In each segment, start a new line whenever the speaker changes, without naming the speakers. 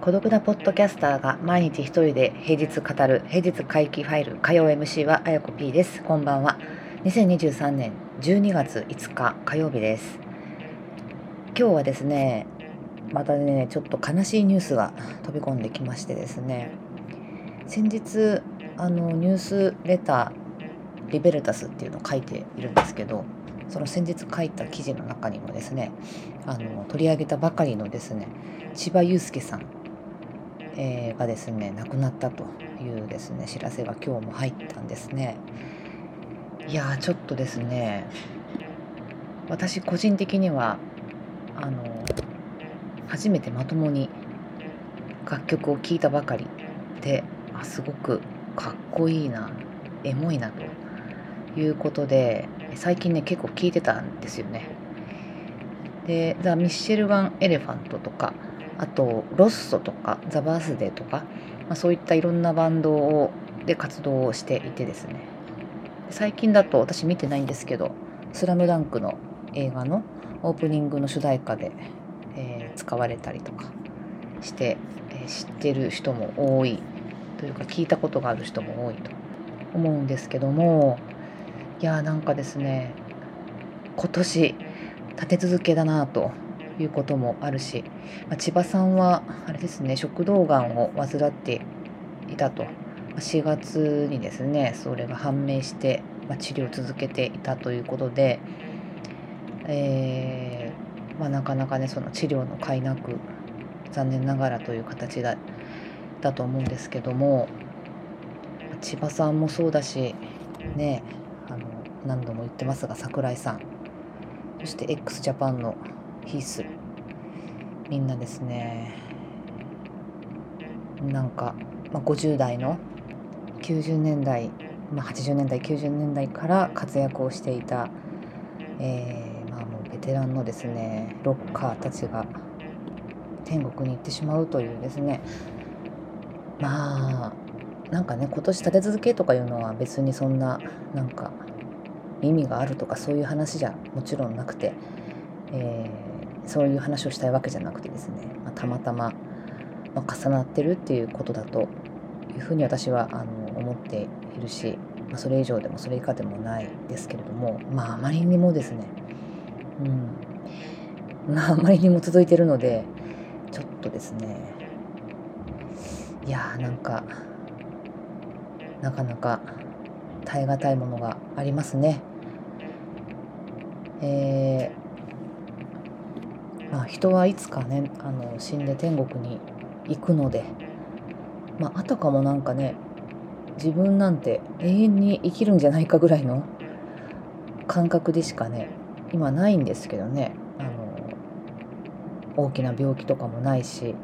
孤独なポッドキャスターが毎日一人で平日語る平日回帰ファイル火曜 MC はあやこ P です。こんばんは。2023年12月5日火曜日です。今日はですねまたねちょっと悲しいニュースが飛び込んできましてですね。先日あのニュースレターリベルタスっていうのを書いているんですけどその先日書いた記事の中にもですねあの取り上げたばかりのですね千葉雄介さん、えー、がですね亡くなったというですね知らせが今日も入ったんですね。いやちょっとですね私個人的にはあの初めてまともに楽曲を聴いたばかりであすごくかっこいいなエモいなということで最近ね結構聴いてたんですよね。でザ・ミッシェル・ガン・エレファントとかあとロッソとかザ・バースデーとか、まあ、そういったいろんなバンドをで活動をしていてですね最近だと私見てないんですけど「スラムダンクの映画のオープニングの主題歌で、使われたりとかして、え、知ってる人も多いというか聞いたことがある人も多いと思うんですけどもいやーなんかですね今年立て続けだなということもあるし、まあ、千葉さんはあれですね食道がんを患っていたと。4月にですねそれが判明して、まあ、治療を続けていたということで、えーまあ、なかなかねその治療の甲斐なく残念ながらという形だだと思うんですけども千葉さんもそうだしねあの何度も言ってますが櫻井さんそして x ジャパンのヒースみんなですねなんか、まあ、50代の90年代、まあ、80年代90年代から活躍をしていた、えーテランのですねロッカーたちが天国に行ってしまうというですね。まあなんかね今年立て続けとかいうのは別にそんななんか意味があるとかそういう話じゃもちろんなくて、えー、そういう話をしたいわけじゃなくてですね、まあ、たまたま、まあ、重なってるっていうことだというふうに私はあの思っているし、まあ、それ以上でもそれ以下でもないですけれどもまああまりにもですねうん、まああまりにも続いてるのでちょっとですねいやーなんかなかなか耐え難いものがありますね。えー、まあ、人はいつかねあの死んで天国に行くので、まあ、あたかもなんかね自分なんて永遠に生きるんじゃないかぐらいの感覚でしかね今ないんですけどね。あの大きな病気とかもないし、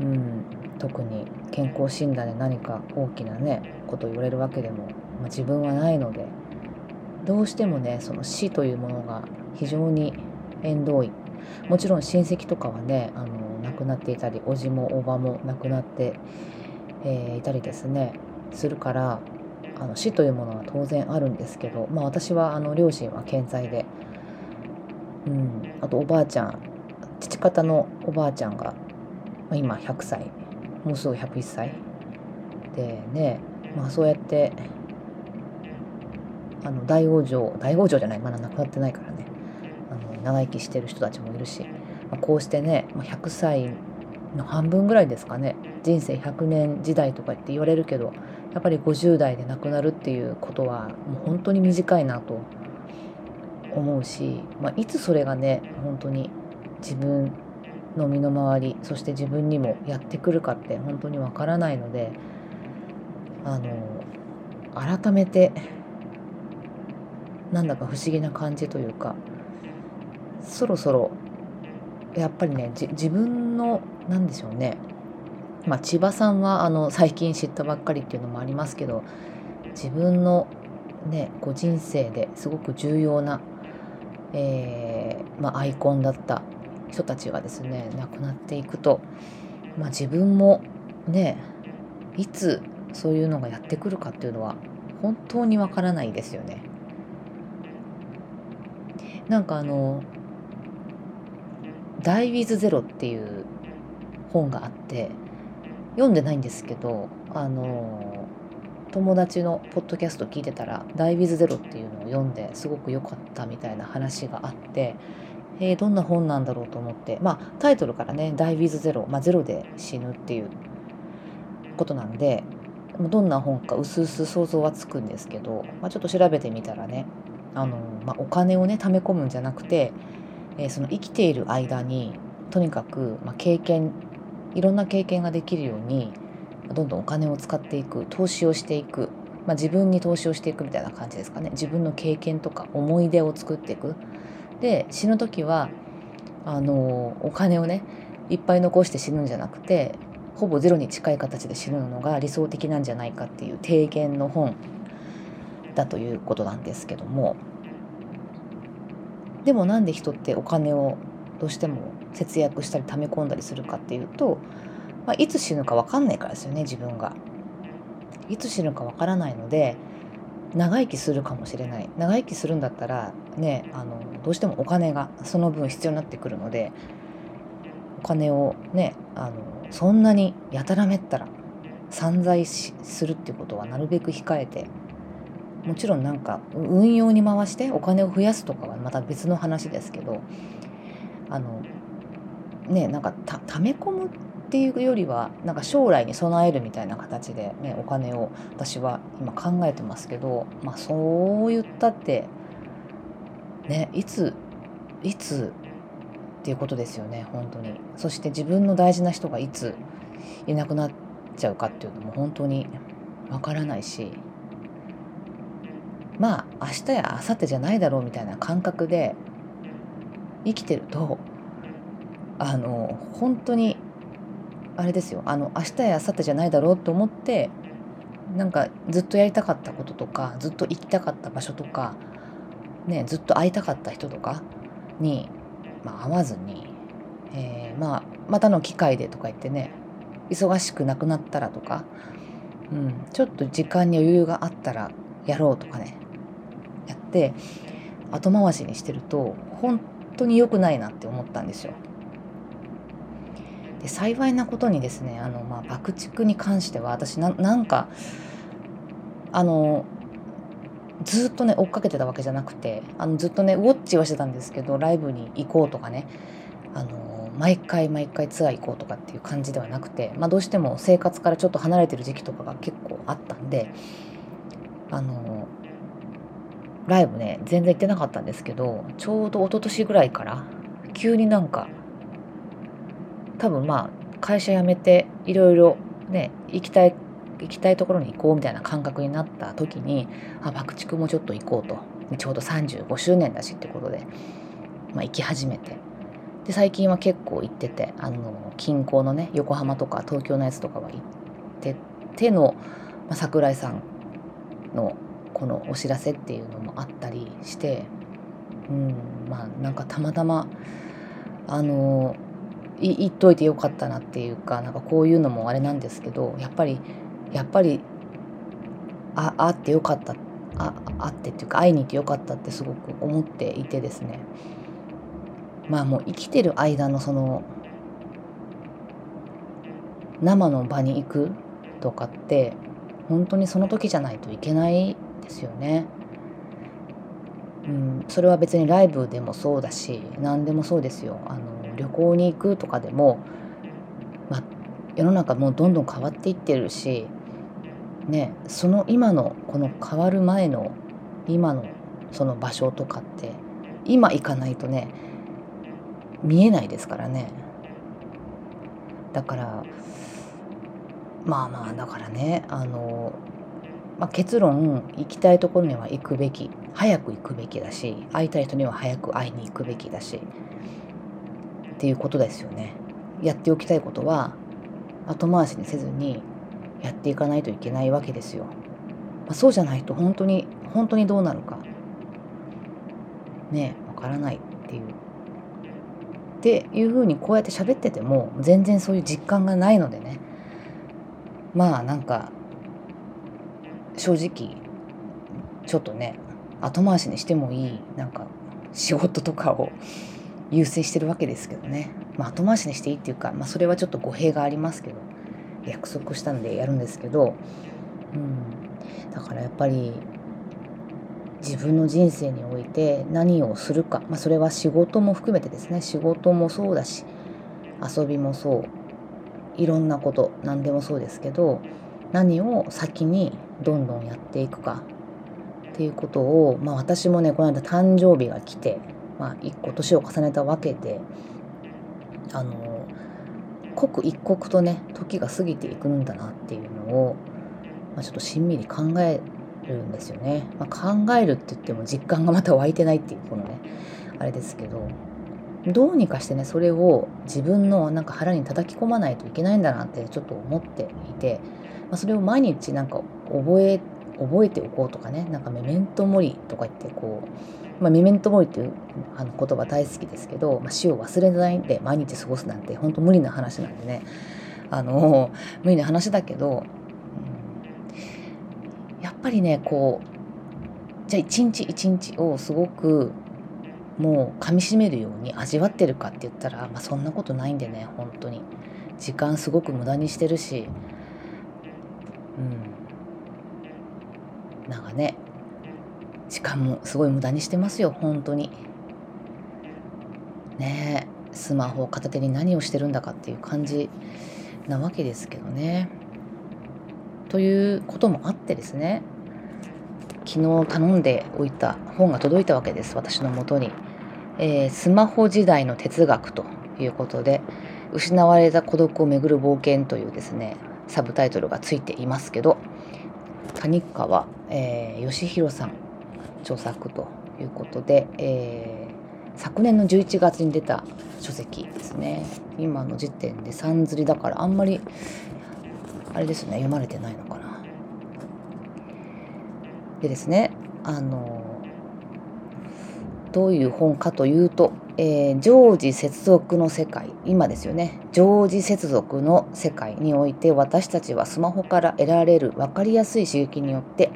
うん、特に健康診断で何か大きなねことを言われるわけでも、まあ、自分はないのでどうしてもねその死というものが非常に縁遠い。もちろん親戚とかはねあの亡くなっていたり叔父も叔母も亡くなって、えー、いたりですねするからあの死というものは当然あるんですけど、まあ、私はあの両親は健在で、うん、あとおばあちゃん父方のおばあちゃんが、まあ、今100歳もうすぐ101歳でね、まあ、そうやってあの大往生大往生じゃないまだ亡くなってないからねあの長生きしてる人たちもいるし、まあ、こうしてね、まあ、100歳の半分ぐらいですかね人生100年時代とかって言われるけどやっぱり50代で亡くなるっていうことはもう本当に短いなと思うし、まあ、いつそれがね本当に自分の身の回りそして自分にもやってくるかって本当にわからないのであの改めてなんだか不思議な感じというかそろそろやっぱりね自分の何でしょうねまあ、千葉さんはあの最近知ったばっかりっていうのもありますけど自分の、ね、こう人生ですごく重要な、えー、まあ、アイコンだった人たちがですね亡くなっていくと、まあ、自分もねいつそういうのがやってくるかっていうのは本当にわからないですよね。なんかあの「ダイ・ウィズ・ゼロ」っていう本があって読んでないんですけどあの友達のポッドキャスト聞いてたら「ダイ・ウィズ・ゼロ」っていうのを読んですごく良かったみたいな話があってえー、どんな本なんだろうと思ってまあタイトルからね「ダイ・ウィズ・ゼロ」まあ、ゼロで死ぬっていうことなんでどんな本かうすうす想像はつくんですけど、まあ、ちょっと調べてみたらねあの、まあ、お金をね貯め込むんじゃなくて、えー、その生きている間にとにかく、まあ、経験いろんな経験ができるようにどんどんお金を使っていく投資をしていく、まあ、自分に投資をしていくみたいな感じですかね。自分の経験とか思い出を作っていく。で死ぬ時はあのお金をねいっぱい残して死ぬんじゃなくてほぼゼロに近い形で死ぬのが理想的なんじゃないかっていう提言の本だということなんですけども。でもなんで人ってお金をどうしても節約したり溜め込んだりするかっていうと、まあ、いつ死ぬか分かんないからですよね自分が。いつ死ぬか分からないので長生きするかもしれない長生きするんだったらねあのどうしてもお金がその分必要になってくるのでお金をねあのそんなにやたらめったら散財するっていうことはなるべく控えてもちろんなんか運用に回してお金を増やすとかはまた別の話ですけどあのねなんかた溜め込むっていうよりはなんか将来に備えるみたいな形で、ね、お金を私は今考えてますけど、まあ、そう言ったってねいついつっていうことですよね本当に。そして自分の大事な人がいついなくなっちゃうかっていうのも本当にわからないしまあ明日や明後日じゃないだろうみたいな感覚で生きてるとあの本当にあれですよあの明日や明後日じゃないだろうと思ってなんかずっとやりたかったこととかずっと行きたかった場所とか、ね、ずっと会いたかった人とかに、まあ、会わずに、えー、まあ、またの機会でとか言ってね忙しくなくなったらとか、うん、ちょっと時間に余裕があったらやろうとかねやって後回しにしてると本当に良くないなって思ったんですよ。で幸いなことにですねあの、まあ、爆竹に関しては私なんかあのずっとね追っかけてたわけじゃなくてあのずっとねウォッチはしてたんですけどライブに行こうとかねあの毎回毎回ツアー行こうとかっていう感じではなくて、まあ、どうしても生活からちょっと離れてる時期とかが結構あったんであのライブね全然行ってなかったんですけどちょうど一昨年ぐらいから急になんか多分まあ会社辞めていろいろね行きたい行きたいところに行こうみたいな感覚になった時にあ爆竹もちょっと行こうと。ちょうど35周年だしってことで、まあ、行き始めて。で最近は結構行っててあの近郊のね横浜とか東京のやつとかは行ってての、まあ、桜井さんのこのお知らせっていうのもあったりしてうんまあなんかたまたまあの言っといてよかったなっていうかなんかこういうのもあれなんですけどやっぱりやっぱりああってよかったああってっていうか会いに行ってよかったってすごく思っていてですねまあもう生きてる間のその生の場に行くとかって本当にその時じゃないといけないですよね。うん、それは別にライブでもそうだし何でもそうですよ。あの旅行に行くとかでも、まあ、世の中もうどんどん変わっていってるし、ね、その今のこの変わる前の今のその場所とかって今行かないとね見えないですからね。だからまあまあだからねあの、まあ、結論行きたいところには行くべき。早く行くべきだし会いたい人には早く会いに行くべきだし。っていうことですよね。やっておきたいことは後回しにせずにやっていかないといけないわけですよ。まあ、そうじゃないと本当に本当にどうなるかねわからないっていうっていうふうにこうやって喋ってても全然そういう実感がないのでねまあなんか正直ちょっとね後回しにしてもいいなんか仕事とかを優先してるわけですけどね、まあ、後回しにしていいっていうか、まあ、それはちょっと語弊がありますけど約束したんでやるんですけど、うん、だからやっぱり自分の人生において何をするか、まあ、それは仕事も含めてですね。仕事もそうだし遊びもそう。いろんなこと何でもそうですけど何を先にどんどんやっていくかっていうことを、まあ、私もねこの間誕生日が来て、まあ、一個年を重ねたわけであの刻一刻とね時が過ぎていくんだなっていうのを、まあ、ちょっとしんみり考えるんですよね。まあ、考えるって言っても実感がまた湧いてないっていうこのねあれですけどどうにかしてねそれを自分のなんか腹に叩き込まないといけないんだなってちょっと思っていて、まあ、それを毎日なんか覚え覚えておこうとかねなんかメメントモリとか言ってこう、まあ、メメントモリっていうあの言葉大好きですけど、まあ、死を忘れないで毎日過ごすなんて本当無理な話なんでねあの無理な話だけどやっぱりねこうじゃあ一日一日をすごくもう噛みしめるように味わってるかって言ったら、まあ、そんなことないんでね本当に。時間すごく無駄にしてるしうん。なんかね時間もすごい無駄にしてますよ本当にねえスマホを片手に何をしてるんだかっていう感じなわけですけどね。ということもあってですね昨日頼んでおいた本が届いたわけです私のもとに、えー、スマホ時代の哲学ということで失われた孤独をめぐる冒険というですねサブタイトルがついていますけど谷川、えー、義弘さん著作ということで、えー、昨年の11月に出た書籍ですね今の時点でさんずりだからあんまりあれですね読まれてないのかな。でですねあのどういう本かというと、えー、常時接続の世界今ですよね。常時接続の世界において私たちはスマホから得られる分かりやすい刺激によって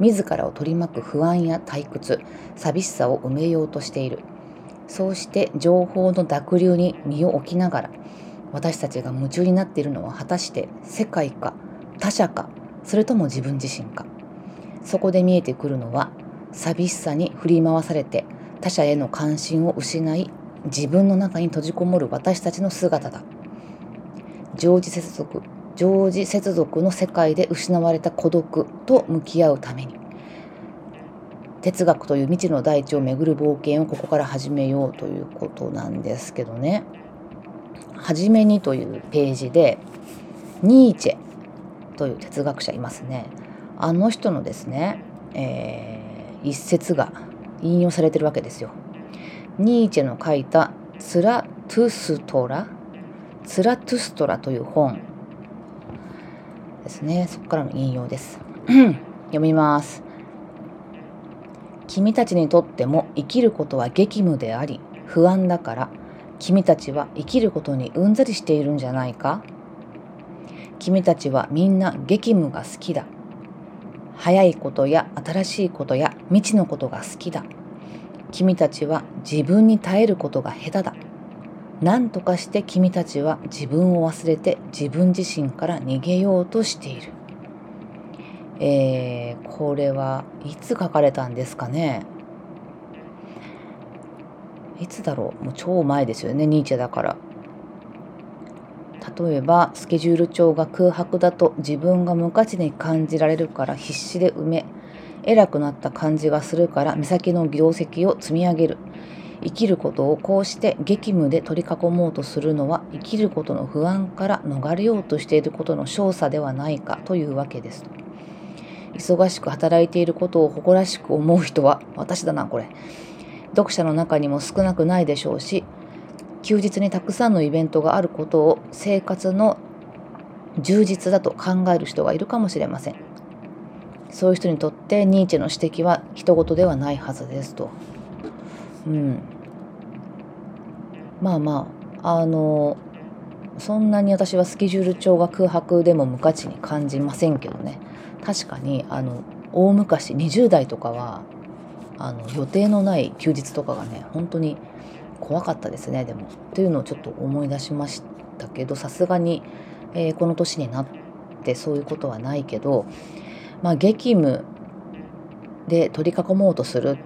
自らを取り巻く不安や退屈寂しさを埋めようとしている。そうして情報の濁流に身を置きながら私たちが夢中になっているのは果たして世界か他者かそれとも自分自身か。そこで見えてくるのは寂しさに振り回されて他者への関心を失い自分の中に閉じこもる私たちの姿だ。常時接続常時接続の世界で失われた孤独と向き合うために哲学という未知の大地を巡る冒険をここから始めようということなんですけどね。初めにというページでニーチェという哲学者いますね。あの人のですね、えー、一節が引用されてるわけですよ。ニーチェの書いた「ツラトゥストラ」「ツラトゥストラ」という本。ですね。そこからの引用です。読みます。君たちにとっても生きることは激務であり不安だから君たちは生きることにうんざりしているんじゃないか？君たちはみんな激務が好きだ。早いことや新しいことや未知のことが好きだ。君たちは自分に耐えることが下手だ。何とかして君たちは自分を忘れて自分自身から逃げようとしている。えー、これはいつ書かれたんですかねいつだろうもう超前ですよねニーチェだから例えばスケジュール帳が空白だと自分が無価値に感じられるから必死で埋め偉くなった感じがするから目先の業績を積み上げる。生きることをこうして激務で取り囲もうとするのは生きることの不安から逃れようとしていることの少佐ではないかというわけです。忙しく働いていることを誇らしく思う人は私だなこれ。読者の中にも少なくないでしょうし休日にたくさんのイベントがあることを生活の充実だと考える人がいるかもしれません。そういう人にとってニーチェの指摘は人事ではないはずですと。うん。まあまああのそんなに私はスケジュール帳が空白でも無価値に感じませんけどね。確かにあの大昔20代とかはあの予定のない休日とかがね本当に怖かったですねでも。というのをちょっと思い出しましたけどさすがに、えー、この年になってそういうことはないけどまあ激務で取り囲もうとする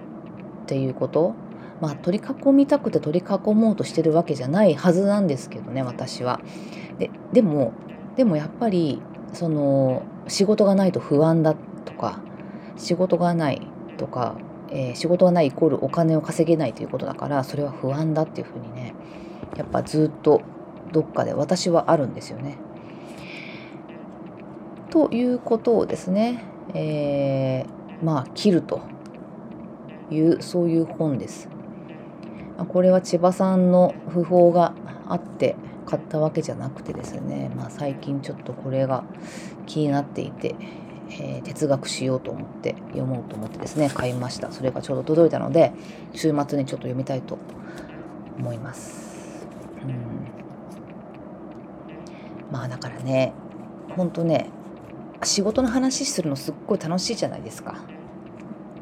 っていうことまあ取り囲みたくて取り囲もうとしてるわけじゃないはずなんですけどね私は。ででもでもやっぱりその仕事がないと不安だとか仕事がないとかえー、仕事がないイコールお金を稼げないということだからそれは不安だっていうふうにねやっぱずっとどっかで私はあるんですよね。ということをですね、えー、まあ切るというそういう本です。これは千葉さんの訃報があって買ったわけじゃなくてですね、まあ、最近ちょっとこれが気になっていてえー、哲学しようと思って読もうと思ってですね買いました。それがちょうど届いたので週末にちょっと読みたいと思います。うん。まあだからねほんとね仕事の話するのすっごい楽しいじゃないですか。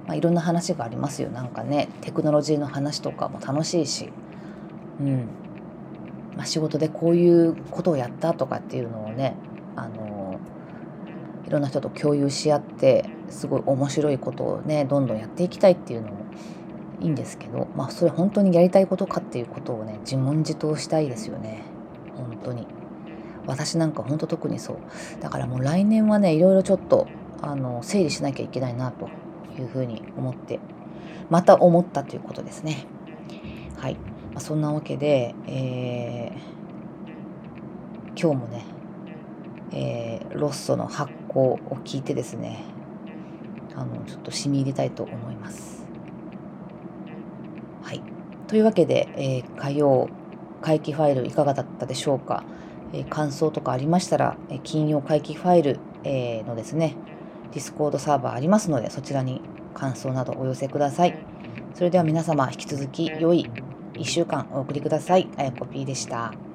まあ、いろんな話がありますよ。なんかねテクノロジーの話とかも楽しいし。うん。まあ、仕事でこういうことをやったとかっていうのをねあのいろんな人と共有し合ってすごい面白いことをねどんどんやっていきたいっていうのもいいんですけどまあそれ本当にやりたいことかっていうことをね自問自答したいですよね。本当に。私なんか本当特にそう。だからもう来年はねいろいろちょっとあの整理しなきゃいけないなというふうに思ってまた思ったということですね。はい、まあ、そんなわけで、えー、今日もねえー、ロッソの発酵を聞いてですねあのちょっと染み入れたいと思います。はい、というわけで、えー、火曜回帰ファイルいかがだったでしょうか、え、感想とかありましたら、え金曜会期ファイル、えのですねディスコードサーバーありますのでそちらに感想などお寄せください。それでは皆様引き続き良い1週間お送りください。アヤコP でした。